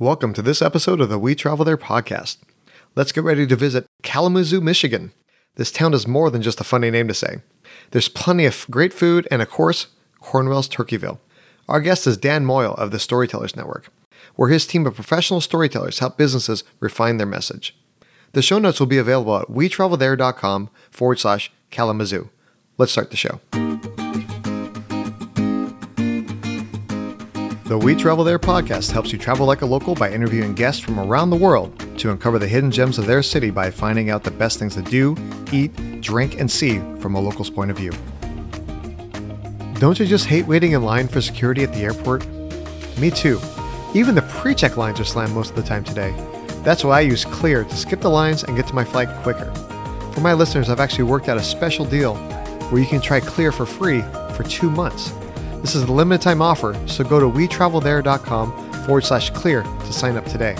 Welcome to this episode of the We Travel There podcast. Let's get ready to visit Kalamazoo, Michigan. This town is more than just a funny name to say. There's plenty of great food and, of course, Cornwell's Turkeyville. Our guest is Dan Moyle of the Storytellers Network, where his team of professional storytellers help businesses refine their message. The show notes will be available at wetravelthere.com forward slash Kalamazoo. Let's start the show. The We Travel There podcast helps you travel like a local by interviewing guests from around the world to uncover the hidden gems of their city by finding out the best things to do, eat, drink, and see from a local's point of view. Don't you just hate waiting in line for security at the airport? Me too. Even the pre check lines are slammed most of the time today. That's why I use Clear to skip the lines and get to my flight quicker. For my listeners, I've actually worked out a special deal where you can try Clear for free for two months. This is a limited time offer, so go to wetravelthere.com forward slash clear to sign up today.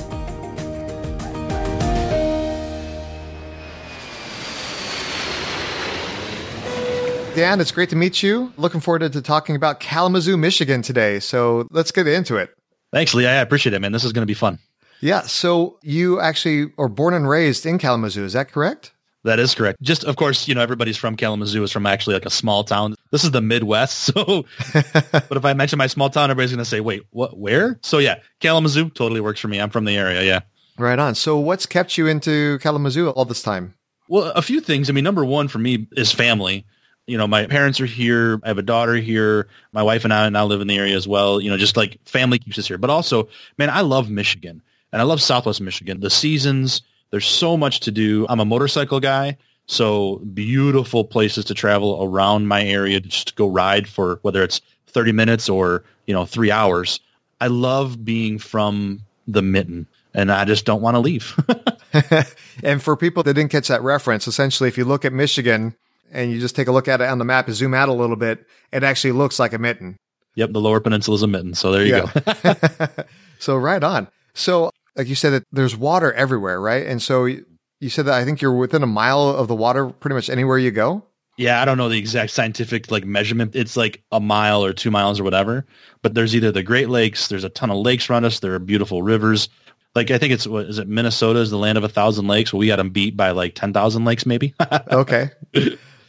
Dan, it's great to meet you. Looking forward to talking about Kalamazoo, Michigan today. So let's get into it. Thanks, Lee. I appreciate it, man. This is going to be fun. Yeah. So you actually are born and raised in Kalamazoo. Is that correct? That is correct. Just, of course, you know, everybody's from Kalamazoo is from actually like a small town. This is the Midwest. So, but if I mention my small town, everybody's going to say, wait, what, where? So yeah, Kalamazoo totally works for me. I'm from the area. Yeah. Right on. So what's kept you into Kalamazoo all this time? Well, a few things. I mean, number one for me is family. You know, my parents are here. I have a daughter here. My wife and I now live in the area as well. You know, just like family keeps us here. But also, man, I love Michigan and I love Southwest Michigan. The seasons, there's so much to do. I'm a motorcycle guy. So beautiful places to travel around my area to just go ride for whether it's 30 minutes or, you know, three hours. I love being from the mitten and I just don't want to leave. and for people that didn't catch that reference, essentially, if you look at Michigan and you just take a look at it on the map and zoom out a little bit, it actually looks like a mitten. Yep, the lower peninsula is a mitten. So there you yeah. go. so right on. So like you said that there's water everywhere, right? And so you said that I think you're within a mile of the water pretty much anywhere you go. Yeah, I don't know the exact scientific like measurement. It's like a mile or two miles or whatever. But there's either the Great Lakes, there's a ton of lakes around us. There are beautiful rivers. Like I think it's what is it? Minnesota is the land of a thousand lakes. Well, we got them beat by like ten thousand lakes, maybe. okay,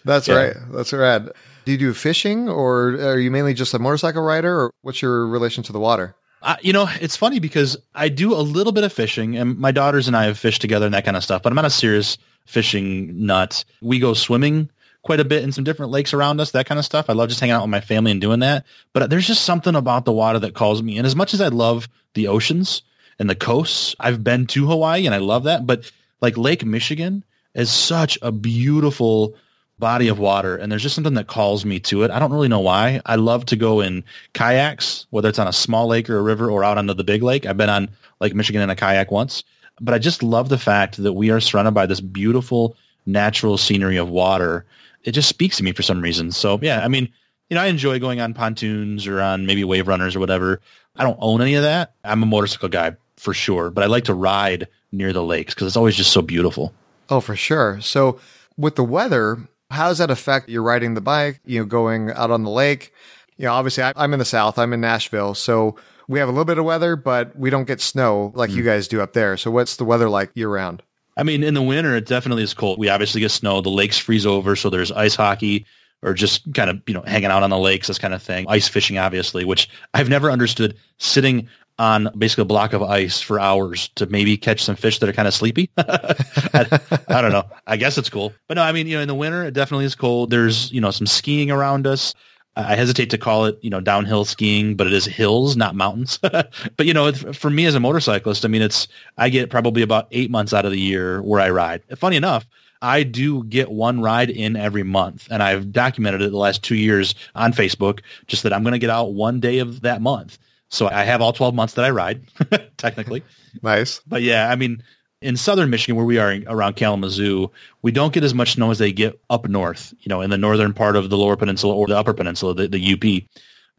that's yeah. right. That's rad. Do you do fishing, or are you mainly just a motorcycle rider, or what's your relation to the water? You know, it's funny because I do a little bit of fishing, and my daughters and I have fished together and that kind of stuff. But I'm not a serious fishing nut. We go swimming quite a bit in some different lakes around us, that kind of stuff. I love just hanging out with my family and doing that. But there's just something about the water that calls me. And as much as I love the oceans and the coasts, I've been to Hawaii and I love that. But like Lake Michigan is such a beautiful body of water and there's just something that calls me to it. I don't really know why. I love to go in kayaks, whether it's on a small lake or a river or out onto the big lake. I've been on Lake Michigan in a kayak once, but I just love the fact that we are surrounded by this beautiful natural scenery of water. It just speaks to me for some reason. So yeah, I mean, you know, I enjoy going on pontoons or on maybe wave runners or whatever. I don't own any of that. I'm a motorcycle guy for sure, but I like to ride near the lakes because it's always just so beautiful. Oh, for sure. So with the weather, how does that affect you riding the bike, you know, going out on the lake? You know, obviously I, am in the South, I'm in Nashville. So we have a little bit of weather, but we don't get snow like mm. you guys do up there. So what's the weather like year round? I mean, in the winter, it definitely is cold. We obviously get snow. The lakes freeze over. So there's ice hockey or just kind of, you know, hanging out on the lakes, this kind of thing. Ice fishing, obviously, which I've never understood sitting on basically a block of ice for hours to maybe catch some fish that are kind of sleepy. I, I, don't know. I guess it's cool. But no, I mean, you know, in the winter, it definitely is cold. There's, you know, some skiing around us. I hesitate to call it, you know, downhill skiing, but it is hills, not mountains. but, you know, for me as a motorcyclist, I mean, it's, I get probably about eight months out of the year where I ride. Funny enough, I do get one ride in every month and I've documented it the last two years on Facebook, just that I'm going to get out one day of that month. So I have all 12 months that I ride, technically. nice. But yeah, I mean, in southern Michigan, where we are around Kalamazoo, we don't get as much snow as they get up north, you know, in the northern part of the lower peninsula or the upper peninsula, the, the UP.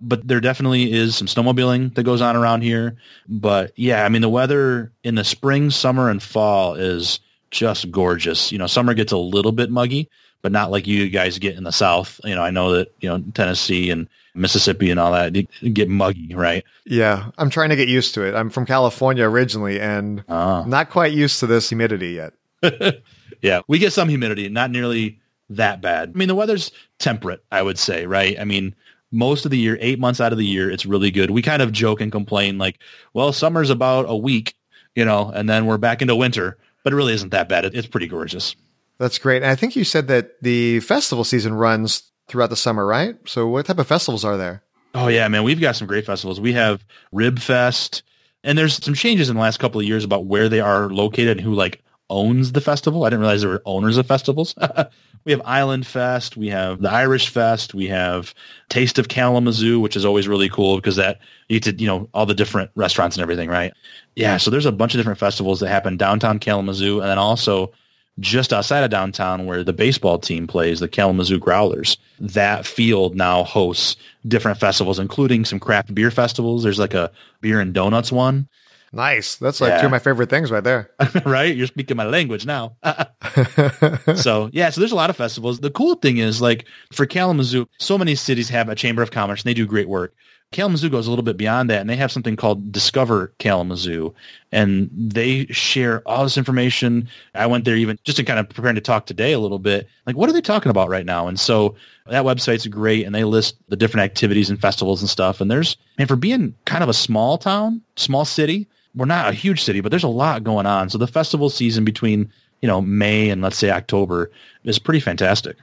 But there definitely is some snowmobiling that goes on around here. But yeah, I mean, the weather in the spring, summer, and fall is just gorgeous. You know, summer gets a little bit muggy, but not like you guys get in the South. You know, I know that, you know, Tennessee and Mississippi and all that get muggy, right? Yeah. I'm trying to get used to it. I'm from California originally and uh. not quite used to this humidity yet. yeah. We get some humidity, not nearly that bad. I mean, the weather's temperate, I would say, right? I mean, most of the year, eight months out of the year, it's really good. We kind of joke and complain like, well, summer's about a week, you know, and then we're back into winter, but it really isn't that bad. it's pretty gorgeous. That's great. And I think you said that the festival season runs throughout the summer, right? So what type of festivals are there? Oh yeah, man, we've got some great festivals. We have Rib Fest, and there's some changes in the last couple of years about where they are located and who like owns the festival. I didn't realize there were owners of festivals. we have Island Fest, we have the Irish Fest, we have Taste of Kalamazoo, which is always really cool because that you get to, you know, all the different restaurants and everything, right? Yeah, so there's a bunch of different festivals that happen downtown Kalamazoo and then also just outside of downtown where the baseball team plays, the Kalamazoo Growlers. That field now hosts different festivals, including some craft beer festivals. There's like a beer and donuts one Nice. That's like yeah. two of my favorite things right there. right? You're speaking my language now. so, yeah, so there's a lot of festivals. The cool thing is like for Kalamazoo, so many cities have a chamber of commerce and they do great work. Kalamazoo goes a little bit beyond that and they have something called Discover Kalamazoo and they share all this information. I went there even just to kind of preparing to talk today a little bit. Like, what are they talking about right now? And so that website's great and they list the different activities and festivals and stuff. And there's, and for being kind of a small town, small city, we're not a huge city, but there's a lot going on. So the festival season between, you know, May and let's say October is pretty fantastic.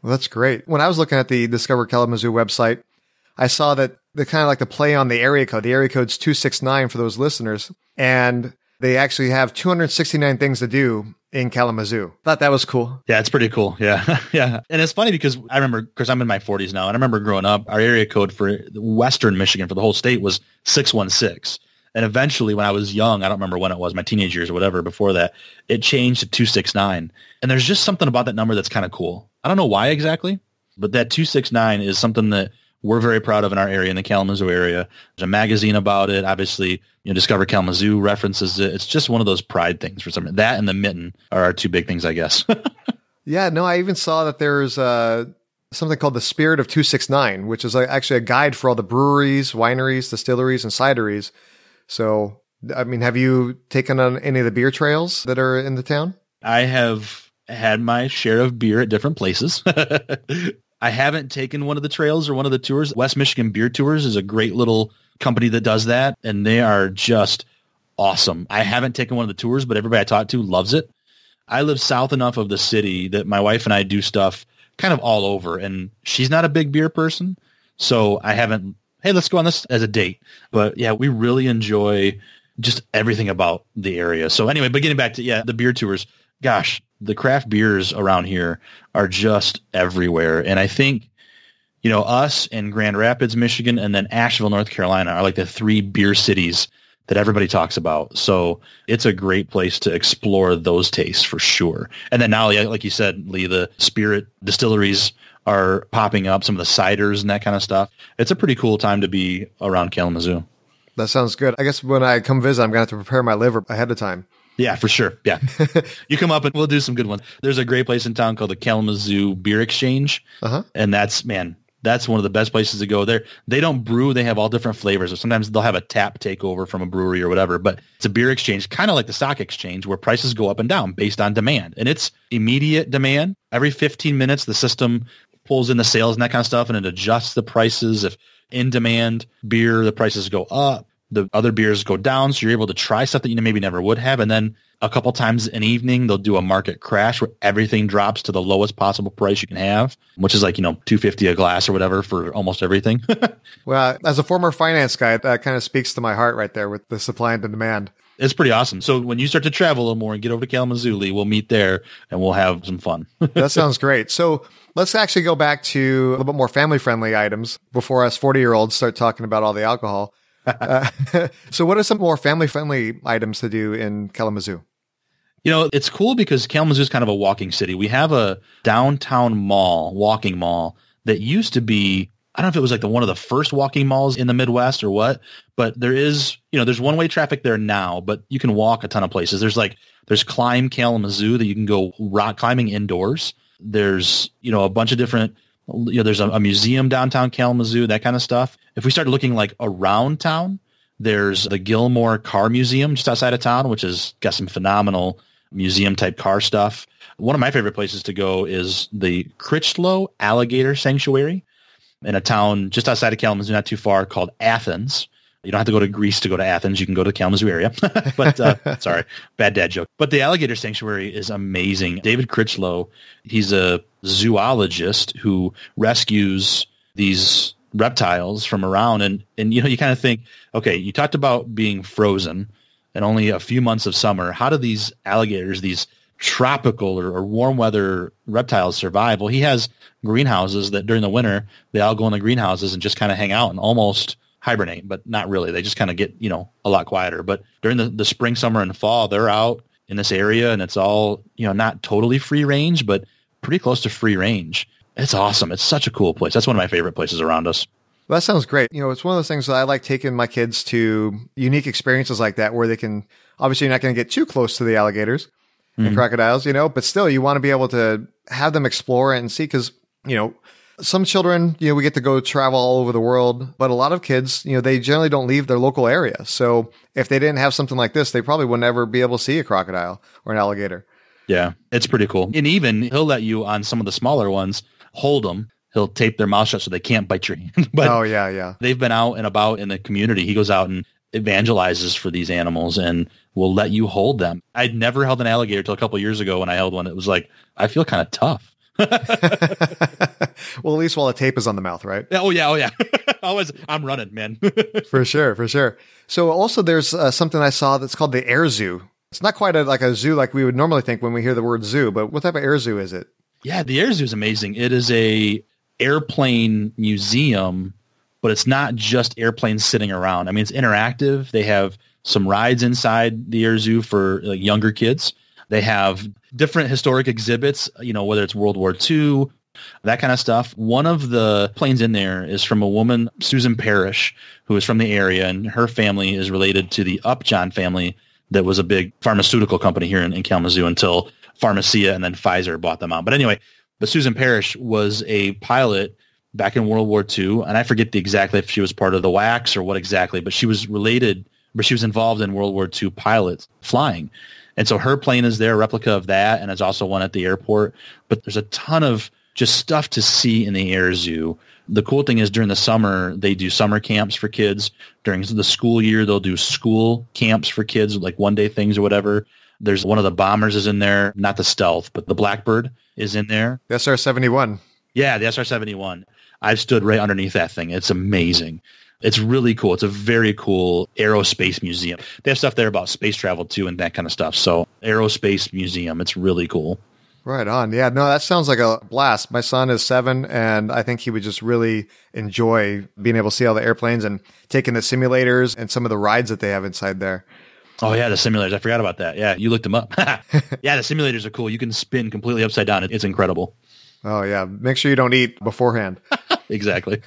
Well, that's great. When I was looking at the Discover Kalamazoo website, I saw that the kind of like the play on the area code. The area code's 269 for those listeners. And they actually have 269 things to do in Kalamazoo. Thought that was cool. Yeah, it's pretty cool. Yeah. yeah. And it's funny because I remember, because I'm in my 40s now, and I remember growing up, our area code for Western Michigan for the whole state was 616. And eventually, when I was young, I don't remember when it was, my teenage years or whatever, before that, it changed to 269. And there's just something about that number that's kind of cool. I don't know why exactly, but that 269 is something that we're very proud of in our area, in the Kalamazoo area. There's a magazine about it. Obviously, you know, Discover Kalamazoo references it. It's just one of those pride things for some That and the mitten are our two big things, I guess. yeah, no, I even saw that there's uh, something called the Spirit of 269, which is actually a guide for all the breweries, wineries, distilleries, and cideries so, I mean, have you taken on any of the beer trails that are in the town? I have had my share of beer at different places. I haven't taken one of the trails or one of the tours. West Michigan Beer Tours is a great little company that does that, and they are just awesome. I haven't taken one of the tours, but everybody I talked to loves it. I live south enough of the city that my wife and I do stuff kind of all over, and she's not a big beer person, so I haven't hey, let's go on this as a date. But yeah, we really enjoy just everything about the area. So anyway, but getting back to, yeah, the beer tours, gosh, the craft beers around here are just everywhere. And I think, you know, us in Grand Rapids, Michigan, and then Asheville, North Carolina are like the three beer cities that everybody talks about. So it's a great place to explore those tastes for sure. And then now, like you said, Lee, the spirit distilleries are popping up, some of the ciders and that kind of stuff. It's a pretty cool time to be around Kalamazoo. That sounds good. I guess when I come visit, I'm going to have to prepare my liver ahead of time. Yeah, for sure. Yeah. you come up and we'll do some good ones. There's a great place in town called the Kalamazoo Beer Exchange. Uh-huh. And that's, man, that's one of the best places to go there. They don't brew. They have all different flavors. Sometimes they'll have a tap takeover from a brewery or whatever, but it's a beer exchange, kind of like the stock exchange where prices go up and down based on demand. And it's immediate demand. Every 15 minutes, the system pulls in the sales and that kind of stuff and it adjusts the prices. If in demand beer, the prices go up, the other beers go down. So you're able to try stuff that you maybe never would have. And then a couple times an evening, they'll do a market crash where everything drops to the lowest possible price you can have, which is like, you know, 250 a glass or whatever for almost everything. well, as a former finance guy, that kind of speaks to my heart right there with the supply and the demand. It's pretty awesome. So when you start to travel a little more and get over to Kalamazoo, Lee, we'll meet there and we'll have some fun. that sounds great. So let's actually go back to a little bit more family friendly items before us 40 year olds start talking about all the alcohol. so what are some more family friendly items to do in Kalamazoo? You know, it's cool because Kalamazoo is kind of a walking city. We have a downtown mall, walking mall that used to be I don't know if it was like the one of the first walking malls in the Midwest or what, but there is, you know, there's one way traffic there now, but you can walk a ton of places. There's like, there's Climb Kalamazoo that you can go rock climbing indoors. There's, you know, a bunch of different, you know, there's a, a museum downtown Kalamazoo, that kind of stuff. If we start looking like around town, there's the Gilmore Car Museum just outside of town, which has got some phenomenal museum type car stuff. One of my favorite places to go is the Critchlow Alligator Sanctuary in a town just outside of Kalamazoo, not too far, called Athens. You don't have to go to Greece to go to Athens. You can go to the Kalamazoo area. but uh, sorry, bad dad joke. But the alligator sanctuary is amazing. David Critchlow, he's a zoologist who rescues these reptiles from around and and you know you kind of think okay you talked about being frozen and only a few months of summer how do these alligators these tropical or, or, warm weather reptiles survive well he has greenhouses that during the winter they all go in the greenhouses and just kind of hang out and almost hibernate, but not really. They just kind of get, you know, a lot quieter. But during the, the spring, summer, and fall, they're out in this area and it's all, you know, not totally free range, but pretty close to free range. It's awesome. It's such a cool place. That's one of my favorite places around us. Well, that sounds great. You know, it's one of those things that I like taking my kids to unique experiences like that where they can, obviously, you're not going to get too close to the alligators mm-hmm. and crocodiles, you know, but still, you want to be able to have them explore and see because, you know, some children, you know, we get to go travel all over the world, but a lot of kids, you know, they generally don't leave their local area. So if they didn't have something like this, they probably would never be able to see a crocodile or an alligator. Yeah, it's pretty cool. And even he'll let you on some of the smaller ones hold them. He'll tape their mouth shut so they can't bite your hand. but oh yeah, yeah. They've been out and about in the community. He goes out and evangelizes for these animals and will let you hold them. I'd never held an alligator till a couple years ago when I held one. It was like I feel kind of tough. well, at least while the tape is on the mouth, right? Oh yeah, oh yeah. Always, I'm running, man. for sure, for sure. So also, there's uh, something I saw that's called the air zoo. It's not quite a, like a zoo like we would normally think when we hear the word zoo, but what type of air zoo is it? Yeah, the air zoo is amazing. It is a airplane museum, but it's not just airplanes sitting around. I mean, it's interactive. They have some rides inside the air zoo for like, younger kids. They have different historic exhibits, you know, whether it's World War II, that kind of stuff. One of the planes in there is from a woman, Susan Parish, who is from the area, and her family is related to the Upjohn family that was a big pharmaceutical company here in, in Kalamazoo until Pharmacia and then Pfizer bought them out. But anyway, but Susan Parish was a pilot back in World War II, and I forget the exactly if she was part of the WACs or what exactly, but she was related, but she was involved in World War II pilots flying. And so her plane is there, a replica of that, and there's also one at the airport. But there's a ton of just stuff to see in the air zoo. The cool thing is during the summer, they do summer camps for kids. During the school year, they'll do school camps for kids, like one day things or whatever. There's one of the bombers is in there, not the stealth, but the Blackbird is in there. The SR-71. Yeah, the SR-71. I've stood right underneath that thing. It's amazing. It's really cool. It's a very cool aerospace museum. They have stuff there about space travel too and that kind of stuff. So aerospace museum. It's really cool. Right on. Yeah, no, that sounds like a blast. My son is seven, and I think he would just really enjoy being able to see all the airplanes and taking the simulators and some of the rides that they have inside there. Oh yeah, the simulators. I forgot about that. Yeah, you looked them up. yeah, the simulators are cool. You can spin completely upside down. It's incredible. Oh yeah, make sure you don't eat beforehand. exactly.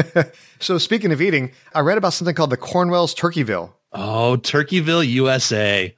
so speaking of eating, I read about something called the Cornwell's Turkeyville. Oh, Turkeyville, USA.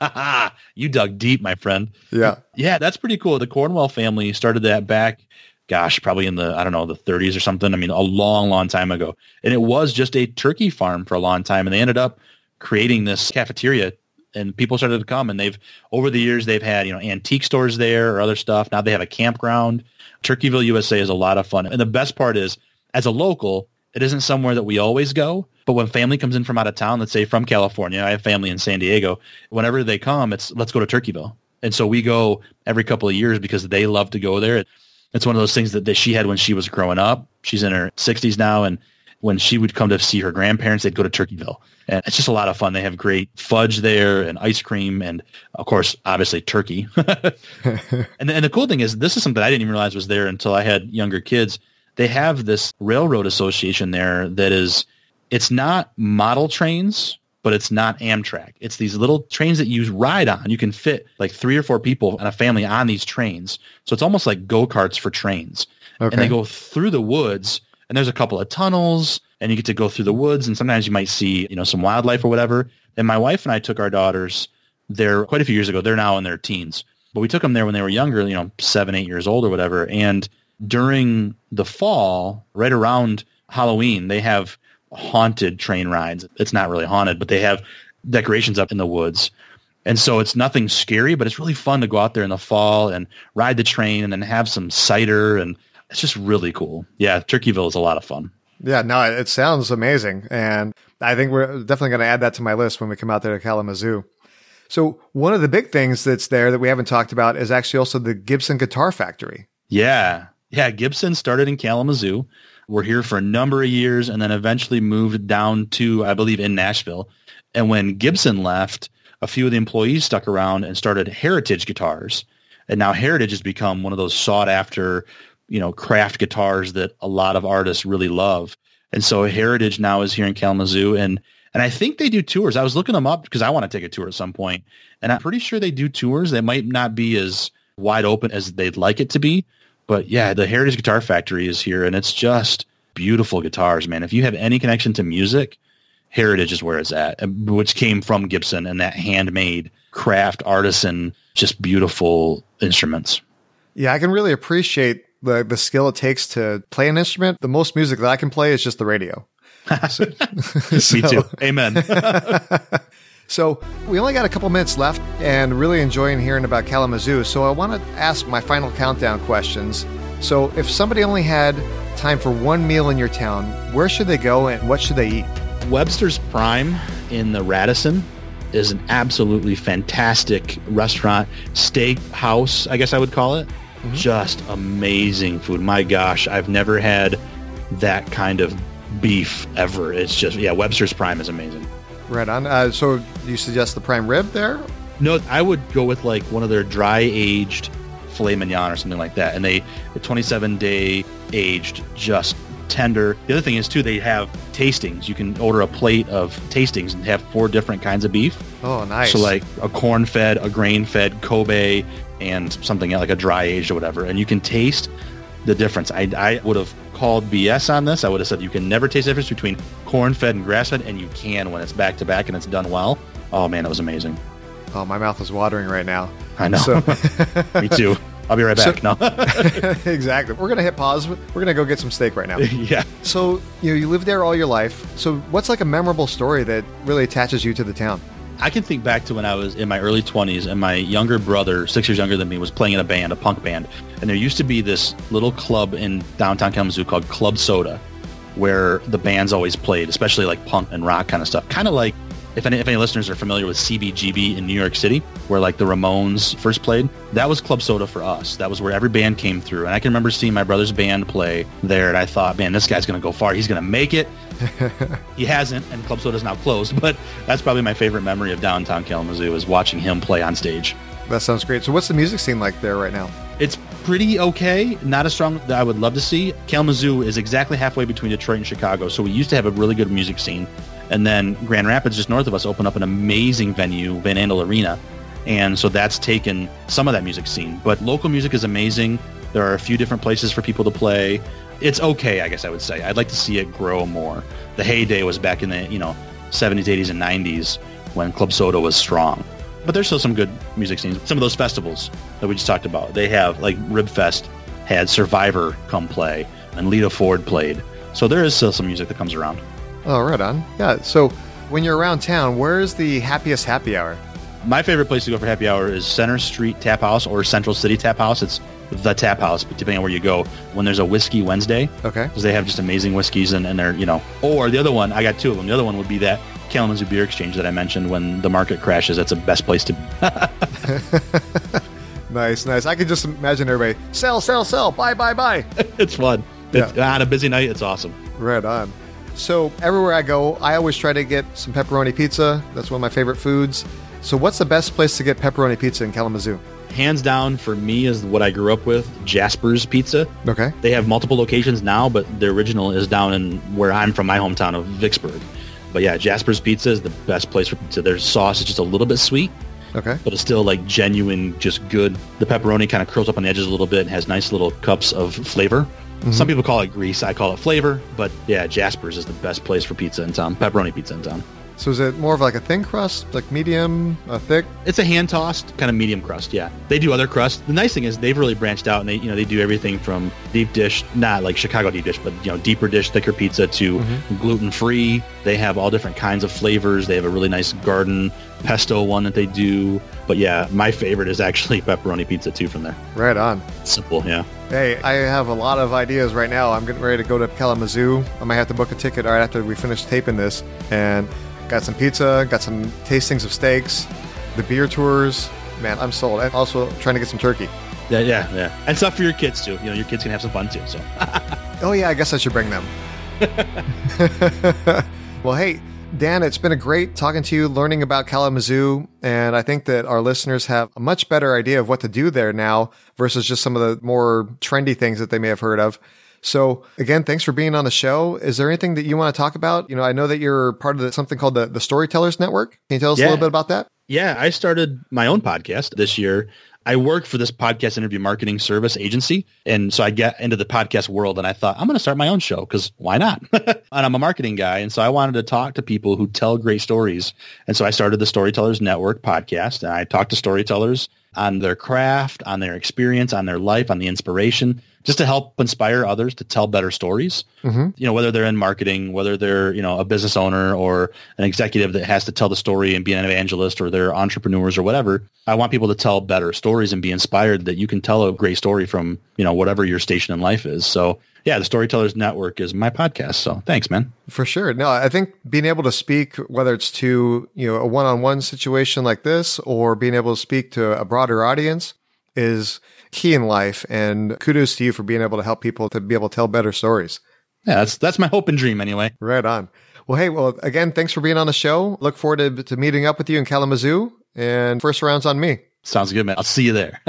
you dug deep, my friend. Yeah. Yeah, that's pretty cool. The Cornwell family started that back, gosh, probably in the, I don't know, the 30s or something. I mean, a long, long time ago. And it was just a turkey farm for a long time. And they ended up creating this cafeteria and people started to come and they've over the years they've had you know antique stores there or other stuff. Now they have a campground. Turkeyville usa is a lot of fun. And the best part is as a local it isn't somewhere that we always go but when family comes in from out of town let's say from california i have family in san diego whenever they come it's let's go to turkeyville. And so we go every couple of years because they love to go there. It's one of those things that, that she had when she was growing up. She's in her 60s now and when she would come to see her grandparents, they'd go to Turkeyville. And it's just a lot of fun. They have great fudge there and ice cream and of course, obviously turkey. and, the, and the cool thing is this is something I didn't even realize was there until I had younger kids. They have this railroad association there that is, it's not model trains, but it's not Amtrak. It's these little trains that you ride on. You can fit like three or four people and a family on these trains. So it's almost like go-karts for trains. Okay. And they go through the woods and there's a couple of tunnels and you get to go through the woods and sometimes you might see, you know, some wildlife or whatever. And my wife and I took our daughters there quite a few years ago. They're now in their teens But we took them there when they were younger, you know, seven, eight years old or whatever. And during the fall, right around Halloween, they have haunted train rides. It's not really haunted, but they have decorations up in the woods. And so it's nothing scary, but it's really fun to go out there in the fall and ride the train and then have some cider. And it's just really cool. Yeah, Turkeyville is a lot of fun. Yeah, no, it sounds amazing. And I think we're definitely going to add that to my list when we come out there to Kalamazoo. So one of the big things that's there that we haven't talked about is actually also the Gibson Guitar Factory. Yeah. Yeah. Gibson started in Kalamazoo. We're here for a number of years and then eventually moved down to, I believe, in Nashville. And when Gibson left, a few of the employees stuck around and started Heritage guitars. And now Heritage has become one of those sought after, you know, craft guitars that a lot of artists really love. And so Heritage now is here in Kalamazoo and and I think they do tours. I was looking them up because I want to take a tour at some point. And I'm pretty sure they do tours. They might not be as wide open as they'd like it to be. But yeah, the Heritage Guitar Factory is here and it's just beautiful guitars, man. If you have any connection to music, Heritage is where it's at, which came from Gibson and that handmade craft artisan, just beautiful instruments. Yeah, I can really appreciate the, the skill it takes to play an instrument. The most music that I can play is just the radio. So, Me too. Amen. so we only got a couple minutes left and really enjoying hearing about Kalamazoo. So I want to ask my final countdown questions. So if somebody only had time for one meal in your town, where should they go and what should they eat? Webster's Prime in the Radisson is an absolutely fantastic restaurant, steak house, I guess I would call it. Mm-hmm. Just amazing food. My gosh, I've never had that kind of beef ever. It's just yeah, Webster's Prime is amazing. Right on. Uh, so you suggest the prime rib there? No, I would go with like one of their dry aged filet mignon or something like that, and they the 27 day aged just tender. The other thing is too, they have tastings. You can order a plate of tastings and have four different kinds of beef. Oh, nice. So like a corn fed, a grain fed, Kobe, and something like a dry aged or whatever, and you can taste the difference. I, I would have called BS on this. I would have said you can never taste the difference between corn fed and grass fed, and you can when it's back to back and it's done well. Oh man, it was amazing. Oh, my mouth is watering right now. I know. So. Me too. I'll be right back. So, no. exactly. We're gonna hit pause. We're gonna go get some steak right now. yeah. So you know you lived there all your life. So what's like a memorable story that really attaches you to the town? I can think back to when I was in my early 20s and my younger brother, six years younger than me, was playing in a band, a punk band. And there used to be this little club in downtown Kalamazoo called Club Soda where the bands always played, especially like punk and rock kind of stuff. Kind of like if any, if any listeners are familiar with CBGB in New York City, where like the Ramones first played, that was Club Soda for us. That was where every band came through. And I can remember seeing my brother's band play there, and I thought, man, this guy's going to go far. He's going to make it. he hasn't, and Club Soda is now closed. But that's probably my favorite memory of downtown Kalamazoo is watching him play on stage. That sounds great. So, what's the music scene like there right now? It's pretty okay. Not as strong that I would love to see. Kalamazoo is exactly halfway between Detroit and Chicago, so we used to have a really good music scene. And then Grand Rapids, just north of us, opened up an amazing venue, Van Andel Arena. And so that's taken some of that music scene. But local music is amazing. There are a few different places for people to play. It's okay, I guess I would say. I'd like to see it grow more. The heyday was back in the, you know, 70s, 80s, and 90s when Club Soda was strong. But there's still some good music scenes. Some of those festivals that we just talked about, they have, like Ribfest had Survivor come play, and Lita Ford played. So there is still some music that comes around. Oh, right on. Yeah. So when you're around town, where is the happiest happy hour? My favorite place to go for happy hour is Center Street Tap House or Central City Tap House. It's the tap house, but depending on where you go. When there's a whiskey Wednesday, okay, because they have just amazing whiskeys and, and they're you know. Or the other one, I got two of them. The other one would be that Kalamazoo Beer Exchange that I mentioned. When the market crashes, that's the best place to. nice, nice. I can just imagine everybody sell, sell, sell, buy, buy, buy. it's fun. Yeah. It's, on a busy night, it's awesome. Right on. So everywhere I go, I always try to get some pepperoni pizza. That's one of my favorite foods. So what's the best place to get pepperoni pizza in Kalamazoo? Hands down for me is what I grew up with, Jasper's Pizza. Okay. They have multiple locations now, but the original is down in where I'm from, my hometown of Vicksburg. But yeah, Jasper's Pizza is the best place for pizza. Their sauce is just a little bit sweet. Okay. But it's still like genuine, just good. The pepperoni kind of curls up on the edges a little bit and has nice little cups of flavor. Mm-hmm. Some people call it grease. I call it flavor. But yeah, Jasper's is the best place for pizza in town. Pepperoni pizza in town. So is it more of like a thin crust, like medium, a thick? It's a hand tossed kind of medium crust. Yeah, they do other crusts. The nice thing is they've really branched out and they you know they do everything from deep dish, not like Chicago deep dish, but you know deeper dish, thicker pizza to mm-hmm. gluten free. They have all different kinds of flavors. They have a really nice garden pesto one that they do. But yeah, my favorite is actually pepperoni pizza too from there. Right on. Simple, yeah. Hey, I have a lot of ideas right now. I'm getting ready to go to Kalamazoo. I might have to book a ticket right after we finish taping this. And got some pizza, got some tastings of steaks, the beer tours. Man, I'm sold. And also trying to get some turkey. Yeah, yeah, yeah. And stuff for your kids too. You know, your kids can have some fun too. So. oh yeah, I guess I should bring them. well, hey, Dan, it's been a great talking to you, learning about Kalamazoo, and I think that our listeners have a much better idea of what to do there now versus just some of the more trendy things that they may have heard of. So again, thanks for being on the show. Is there anything that you want to talk about? You know, I know that you're part of the, something called the, the Storytellers Network. Can you tell us yeah. a little bit about that? Yeah, I started my own podcast this year. I work for this podcast interview marketing service agency. And so I get into the podcast world and I thought, I'm going to start my own show because why not? and I'm a marketing guy. And so I wanted to talk to people who tell great stories. And so I started the Storytellers Network podcast and I talk to storytellers on their craft, on their experience, on their life, on the inspiration just to help inspire others to tell better stories. Mm-hmm. You know, whether they're in marketing, whether they're, you know, a business owner or an executive that has to tell the story and be an evangelist or they're entrepreneurs or whatever. I want people to tell better stories and be inspired that you can tell a great story from, you know, whatever your station in life is. So yeah, the Storytellers Network is my podcast. So thanks, man. For sure. No, I think being able to speak, whether it's to, you know, a one-on-one situation like this or being able to speak to a broader audience is key in life. And kudos to you for being able to help people to be able to tell better stories. Yeah, that's that's my hope and dream anyway. Right on. Well, hey, well, again, thanks for being on the show. Look forward to, to meeting up with you in Kalamazoo. And first round's on me. Sounds good, man. I'll see you there.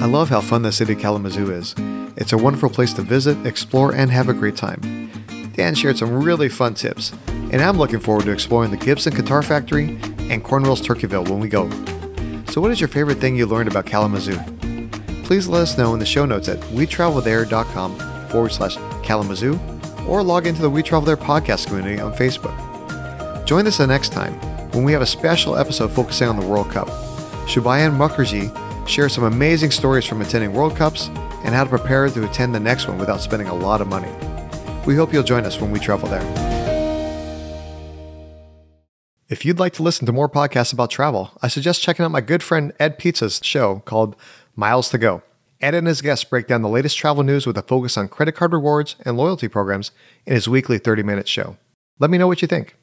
I love how fun the city of Kalamazoo is. It's a wonderful place to visit, explore, and have a great time. Dan shared some really fun tips, and I'm looking forward to exploring the Gibson Guitar Factory and Cornwell's Turkeyville when we go. So, what is your favorite thing you learned about Kalamazoo? Please let us know in the show notes at wetravelthere.com forward slash Kalamazoo or log into the We Travel There podcast community on Facebook. Join us the next time when we have a special episode focusing on the World Cup. Shubayan Mukherjee shares some amazing stories from attending World Cups and how to prepare to attend the next one without spending a lot of money. We hope you'll join us when we travel there. If you'd like to listen to more podcasts about travel, I suggest checking out my good friend Ed Pizza's show called Miles to Go. Ed and his guests break down the latest travel news with a focus on credit card rewards and loyalty programs in his weekly 30 minute show. Let me know what you think.